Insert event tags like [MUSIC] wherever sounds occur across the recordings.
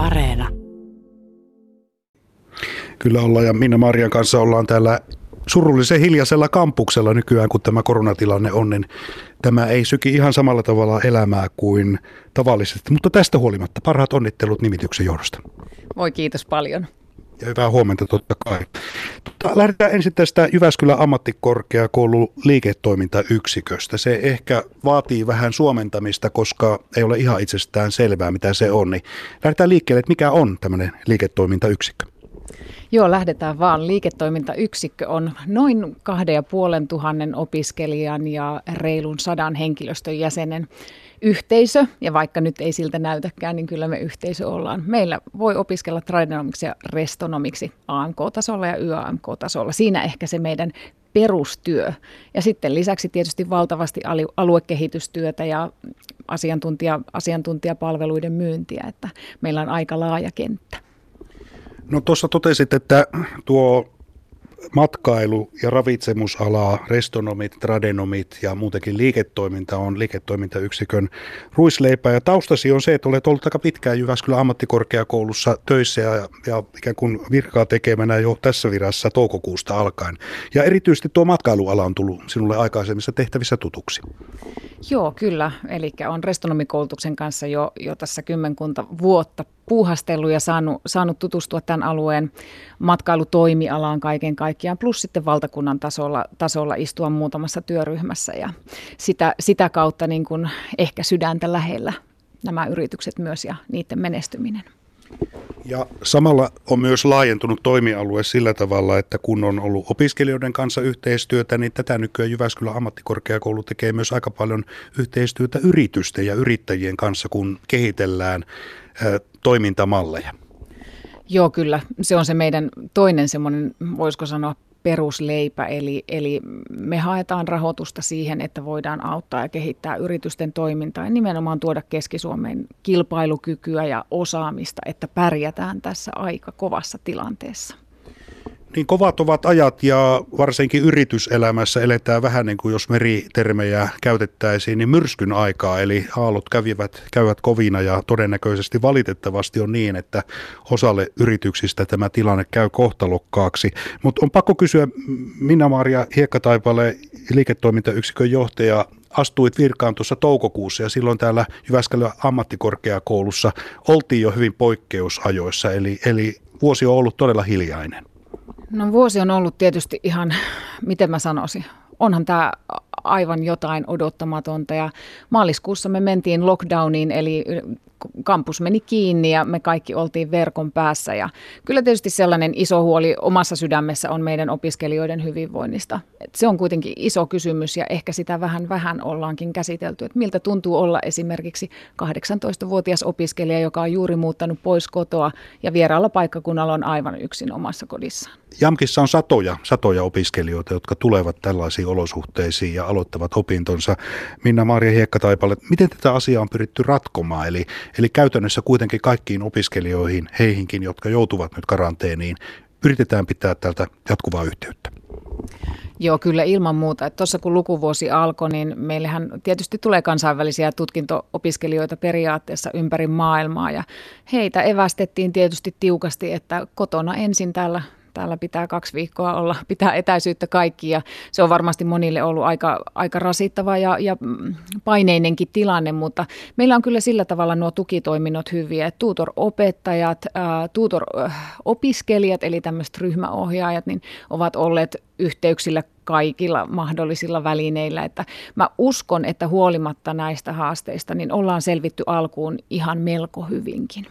Areena. Kyllä ollaan ja Minna Marian kanssa ollaan täällä surullisen hiljaisella kampuksella nykyään, kun tämä koronatilanne on, niin tämä ei syki ihan samalla tavalla elämää kuin tavallisesti. Mutta tästä huolimatta parhaat onnittelut nimityksen johdosta. Voi kiitos paljon. Ja hyvää huomenta totta kai. Lähdetään ensin tästä Jyväskylän ammattikorkeakoulun liiketoimintayksiköstä. Se ehkä vaatii vähän suomentamista, koska ei ole ihan itsestään selvää, mitä se on. Niin lähdetään liikkeelle, että mikä on tämmöinen liiketoimintayksikkö? Joo, lähdetään vaan. Liiketoimintayksikkö on noin kahden ja puolen tuhannen opiskelijan ja reilun sadan henkilöstön jäsenen yhteisö, ja vaikka nyt ei siltä näytäkään, niin kyllä me yhteisö ollaan. Meillä voi opiskella tradenomiksi ja restonomiksi AMK-tasolla ja YAMK-tasolla. Siinä ehkä se meidän perustyö. Ja sitten lisäksi tietysti valtavasti aluekehitystyötä ja asiantuntija, asiantuntijapalveluiden myyntiä, että meillä on aika laaja kenttä. No tuossa totesit, että tuo matkailu- ja ravitsemusalaa, restonomit, tradenomit ja muutenkin liiketoiminta on liiketoimintayksikön ruisleipä. Ja taustasi on se, että olet ollut aika pitkään Jyväskylän ammattikorkeakoulussa töissä ja, ja ikään kuin virkaa tekemänä jo tässä virassa toukokuusta alkaen. Ja erityisesti tuo matkailuala on tullut sinulle aikaisemmissa tehtävissä tutuksi. Joo, kyllä. Eli on restonomikoulutuksen kanssa jo, jo tässä kymmenkunta vuotta puuhastellut ja saanut, saanut tutustua tämän alueen matkailutoimialaan kaiken kaikkiaan, plus sitten valtakunnan tasolla, tasolla istua muutamassa työryhmässä ja sitä, sitä kautta niin kuin ehkä sydäntä lähellä nämä yritykset myös ja niiden menestyminen. Ja samalla on myös laajentunut toimialue sillä tavalla, että kun on ollut opiskelijoiden kanssa yhteistyötä, niin tätä nykyään Jyväskylän ammattikorkeakoulu tekee myös aika paljon yhteistyötä yritysten ja yrittäjien kanssa, kun kehitellään toimintamalleja. Joo, kyllä. Se on se meidän toinen semmoinen, voisiko sanoa, perusleipä, eli, eli me haetaan rahoitusta siihen, että voidaan auttaa ja kehittää yritysten toimintaa ja nimenomaan tuoda Keski-Suomeen kilpailukykyä ja osaamista, että pärjätään tässä aika kovassa tilanteessa. Niin kovat ovat ajat ja varsinkin yrityselämässä eletään vähän niin kuin jos meritermejä käytettäisiin, niin myrskyn aikaa. Eli aallot kävivät, käyvät kovina ja todennäköisesti valitettavasti on niin, että osalle yrityksistä tämä tilanne käy kohtalokkaaksi. Mutta on pakko kysyä, Minna-Maria Hiekkataipale, liiketoimintayksikön johtaja, astuit virkaan tuossa toukokuussa ja silloin täällä Jyväskylän ammattikorkeakoulussa oltiin jo hyvin poikkeusajoissa, eli, eli vuosi on ollut todella hiljainen. No vuosi on ollut tietysti ihan, [LAUGHS] miten mä sanoisin, onhan tämä aivan jotain odottamatonta ja maaliskuussa me mentiin lockdowniin eli kampus meni kiinni ja me kaikki oltiin verkon päässä. Ja kyllä tietysti sellainen iso huoli omassa sydämessä on meidän opiskelijoiden hyvinvoinnista. Et se on kuitenkin iso kysymys ja ehkä sitä vähän vähän ollaankin käsitelty, että miltä tuntuu olla esimerkiksi 18-vuotias opiskelija, joka on juuri muuttanut pois kotoa ja vieraalla paikkakunnalla on aivan yksin omassa kodissaan. Jamkissa on satoja, satoja opiskelijoita, jotka tulevat tällaisiin olosuhteisiin ja aloittavat opintonsa. Minna-Maria Hiekkataipale, miten tätä asiaa on pyritty ratkomaan? Eli, eli käytännössä kuitenkin kaikkiin opiskelijoihin, heihinkin, jotka joutuvat nyt karanteeniin, yritetään pitää tältä jatkuvaa yhteyttä. Joo, kyllä ilman muuta. Tuossa kun lukuvuosi alkoi, niin meillähän tietysti tulee kansainvälisiä tutkinto-opiskelijoita periaatteessa ympäri maailmaa ja heitä evästettiin tietysti tiukasti, että kotona ensin täällä täällä pitää kaksi viikkoa olla, [LAUGHS] pitää etäisyyttä kaikki ja se on varmasti monille ollut aika, aika rasittava ja, ja paineinenkin tilanne, mutta meillä on kyllä sillä tavalla nuo tukitoiminnot hyviä, että tutor-opettajat, tutor-opiskelijat eli tämmöiset ryhmäohjaajat niin ovat olleet yhteyksillä kaikilla mahdollisilla välineillä, että mä uskon, että huolimatta näistä haasteista, niin ollaan selvitty alkuun ihan melko hyvinkin.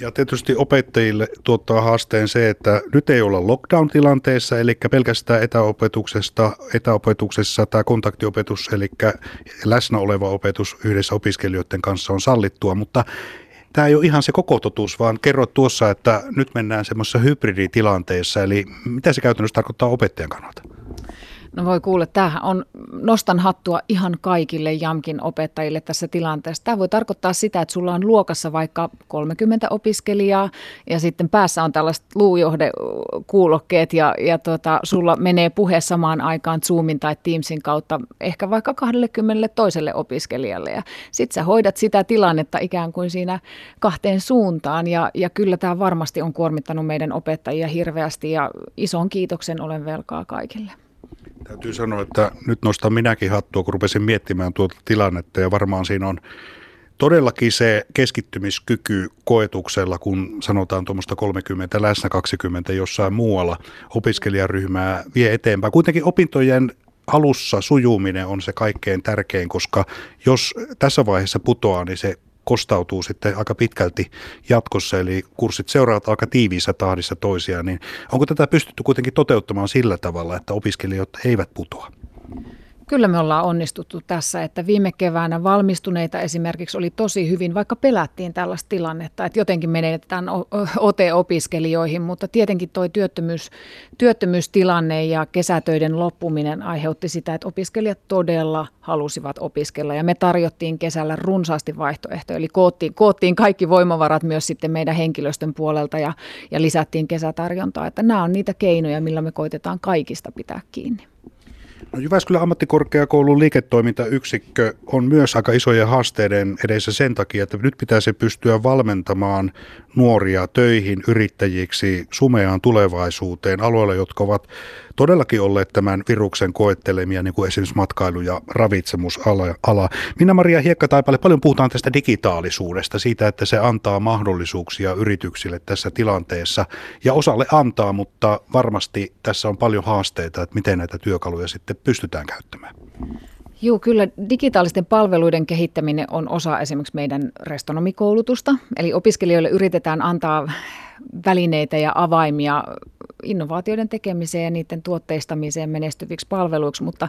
Ja tietysti opettajille tuottaa haasteen se, että nyt ei olla lockdown-tilanteessa, eli pelkästään etäopetuksesta, etäopetuksessa tämä kontaktiopetus, eli läsnä oleva opetus yhdessä opiskelijoiden kanssa on sallittua, mutta tämä ei ole ihan se koko totuus, vaan kerroit tuossa, että nyt mennään semmoisessa hybriditilanteessa, eli mitä se käytännössä tarkoittaa opettajan kannalta? No voi kuule, tämähän on, nostan hattua ihan kaikille JAMKin opettajille tässä tilanteessa. Tämä voi tarkoittaa sitä, että sulla on luokassa vaikka 30 opiskelijaa ja sitten päässä on tällaiset luujohdekuulokkeet ja, ja tota, sulla menee puhe samaan aikaan Zoomin tai Teamsin kautta ehkä vaikka 20 toiselle opiskelijalle ja sitten sä hoidat sitä tilannetta ikään kuin siinä kahteen suuntaan ja, ja kyllä tämä varmasti on kuormittanut meidän opettajia hirveästi ja ison kiitoksen olen velkaa kaikille. Täytyy sanoa, että nyt nostan minäkin hattua, kun rupesin miettimään tuota tilannetta ja varmaan siinä on todellakin se keskittymiskyky koetuksella, kun sanotaan tuommoista 30 läsnä 20 jossain muualla opiskelijaryhmää vie eteenpäin. Kuitenkin opintojen alussa sujuminen on se kaikkein tärkein, koska jos tässä vaiheessa putoaa, niin se kostautuu sitten aika pitkälti jatkossa, eli kurssit seuraavat aika tiiviissä tahdissa toisiaan, niin onko tätä pystytty kuitenkin toteuttamaan sillä tavalla, että opiskelijat eivät putoa? Kyllä me ollaan onnistuttu tässä, että viime keväänä valmistuneita esimerkiksi oli tosi hyvin, vaikka pelättiin tällaista tilannetta, että jotenkin menetetään OT-opiskelijoihin, mutta tietenkin tuo työttömyys, työttömyystilanne ja kesätöiden loppuminen aiheutti sitä, että opiskelijat todella halusivat opiskella ja me tarjottiin kesällä runsaasti vaihtoehtoja, eli koottiin, koottiin kaikki voimavarat myös sitten meidän henkilöstön puolelta ja, ja lisättiin kesätarjontaa, että nämä on niitä keinoja, millä me koitetaan kaikista pitää kiinni. No Jyväskylän ammattikorkeakoulun liiketoimintayksikkö on myös aika isojen haasteiden edessä sen takia, että nyt pitäisi pystyä valmentamaan nuoria töihin, yrittäjiksi, sumeaan tulevaisuuteen, alueilla, jotka ovat todellakin olleet tämän viruksen koettelemia, niin kuin esimerkiksi matkailu- ja ravitsemusala. Minä-Maria Hiekkataipalle, paljon puhutaan tästä digitaalisuudesta, siitä, että se antaa mahdollisuuksia yrityksille tässä tilanteessa. Ja osalle antaa, mutta varmasti tässä on paljon haasteita, että miten näitä työkaluja sitten pystytään käyttämään. Joo, kyllä digitaalisten palveluiden kehittäminen on osa esimerkiksi meidän restonomikoulutusta. Eli opiskelijoille yritetään antaa välineitä ja avaimia innovaatioiden tekemiseen ja niiden tuotteistamiseen menestyviksi palveluiksi, mutta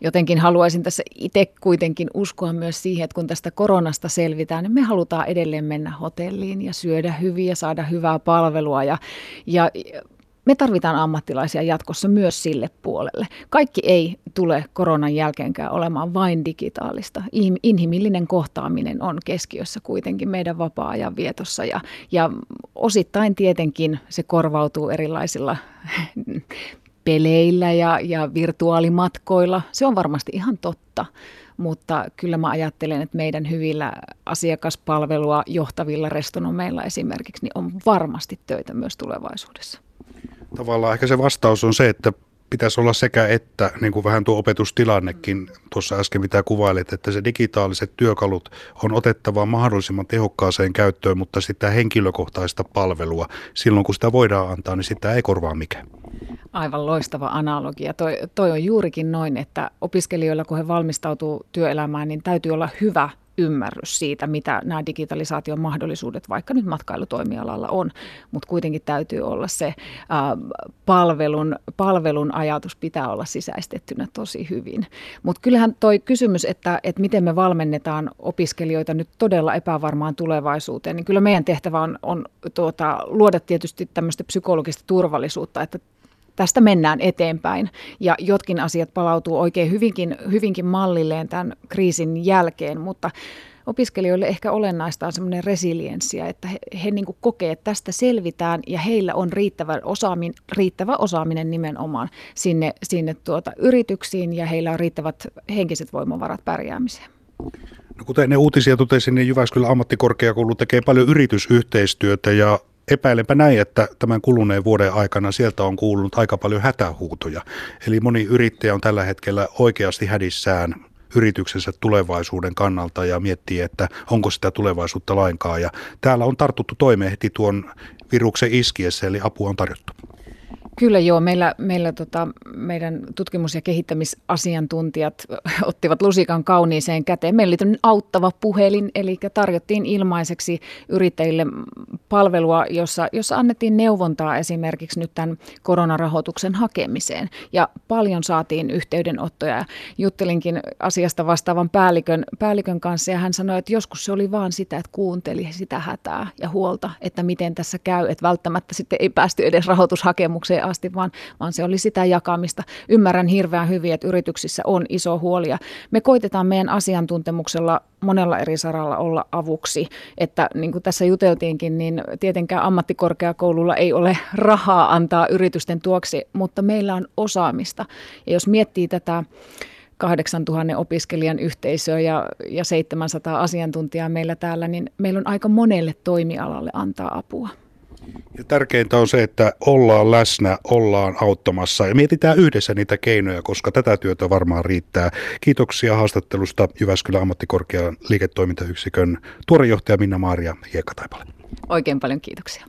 jotenkin haluaisin tässä itse kuitenkin uskoa myös siihen, että kun tästä koronasta selvitään, niin me halutaan edelleen mennä hotelliin ja syödä hyvin ja saada hyvää palvelua ja, ja me tarvitaan ammattilaisia jatkossa myös sille puolelle. Kaikki ei tule koronan jälkeenkään olemaan vain digitaalista. Inhimillinen kohtaaminen on keskiössä kuitenkin meidän vapaa-ajan vietossa ja, ja osittain tietenkin se korvautuu erilaisilla [LAUGHS] peleillä ja, ja virtuaalimatkoilla. Se on varmasti ihan totta, mutta kyllä mä ajattelen, että meidän hyvillä asiakaspalvelua johtavilla restonomeilla esimerkiksi niin on varmasti töitä myös tulevaisuudessa. Tavallaan ehkä se vastaus on se, että pitäisi olla sekä että, niin kuin vähän tuo opetustilannekin tuossa äsken mitä kuvailit, että se digitaaliset työkalut on otettava mahdollisimman tehokkaaseen käyttöön, mutta sitä henkilökohtaista palvelua silloin kun sitä voidaan antaa, niin sitä ei korvaa mikään. Aivan loistava analogia. Toi, toi on juurikin noin, että opiskelijoilla kun he valmistautuu työelämään, niin täytyy olla hyvä ymmärrys siitä, mitä nämä digitalisaation mahdollisuudet vaikka nyt matkailutoimialalla on, mutta kuitenkin täytyy olla se ää, palvelun, palvelun ajatus pitää olla sisäistettynä tosi hyvin. Mutta kyllähän toi kysymys, että, että miten me valmennetaan opiskelijoita nyt todella epävarmaan tulevaisuuteen, niin kyllä meidän tehtävä on, on tuota, luoda tietysti tämmöistä psykologista turvallisuutta, että tästä mennään eteenpäin ja jotkin asiat palautuu oikein hyvinkin, hyvinkin mallilleen tämän kriisin jälkeen, mutta opiskelijoille ehkä olennaista on semmoinen resilienssiä, että he, he niin kokee, että tästä selvitään ja heillä on riittävä osaaminen, riittävä osaaminen nimenomaan sinne, sinne tuota yrityksiin ja heillä on riittävät henkiset voimavarat pärjäämiseen. No kuten ne uutisia totesin, niin Jyväskylän ammattikorkeakoulu tekee paljon yritysyhteistyötä ja epäilenpä näin, että tämän kuluneen vuoden aikana sieltä on kuulunut aika paljon hätähuutoja. Eli moni yrittäjä on tällä hetkellä oikeasti hädissään yrityksensä tulevaisuuden kannalta ja miettii, että onko sitä tulevaisuutta lainkaan. Ja täällä on tartuttu toimeen heti tuon viruksen iskiessä, eli apua on tarjottu. Kyllä joo, meillä, meillä tota, meidän tutkimus- ja kehittämisasiantuntijat [LAUGHS] ottivat lusikan kauniiseen käteen. Meillä oli auttava puhelin, eli tarjottiin ilmaiseksi yrittäjille palvelua, jossa, jossa annettiin neuvontaa esimerkiksi nyt tämän koronarahoituksen hakemiseen. Ja paljon saatiin yhteydenottoja. Juttelinkin asiasta vastaavan päällikön, päällikön kanssa ja hän sanoi, että joskus se oli vaan sitä, että kuunteli sitä hätää ja huolta, että miten tässä käy, että välttämättä sitten ei päästy edes rahoitushakemukseen asti, vaan, vaan se oli sitä jakamista. Ymmärrän hirveän hyvin, että yrityksissä on iso huoli ja me koitetaan meidän asiantuntemuksella monella eri saralla olla avuksi. Että niin kuin tässä juteltiinkin, niin tietenkään ammattikorkeakoululla ei ole rahaa antaa yritysten tuoksi, mutta meillä on osaamista. Ja jos miettii tätä 8000 opiskelijan yhteisöä ja, ja 700 asiantuntijaa meillä täällä, niin meillä on aika monelle toimialalle antaa apua. Ja tärkeintä on se, että ollaan läsnä, ollaan auttamassa ja mietitään yhdessä niitä keinoja, koska tätä työtä varmaan riittää. Kiitoksia haastattelusta Jyväskylän ammattikorkean liiketoimintayksikön tuorejohtaja Minna-Maaria Hiekkataipale. Oikein paljon kiitoksia.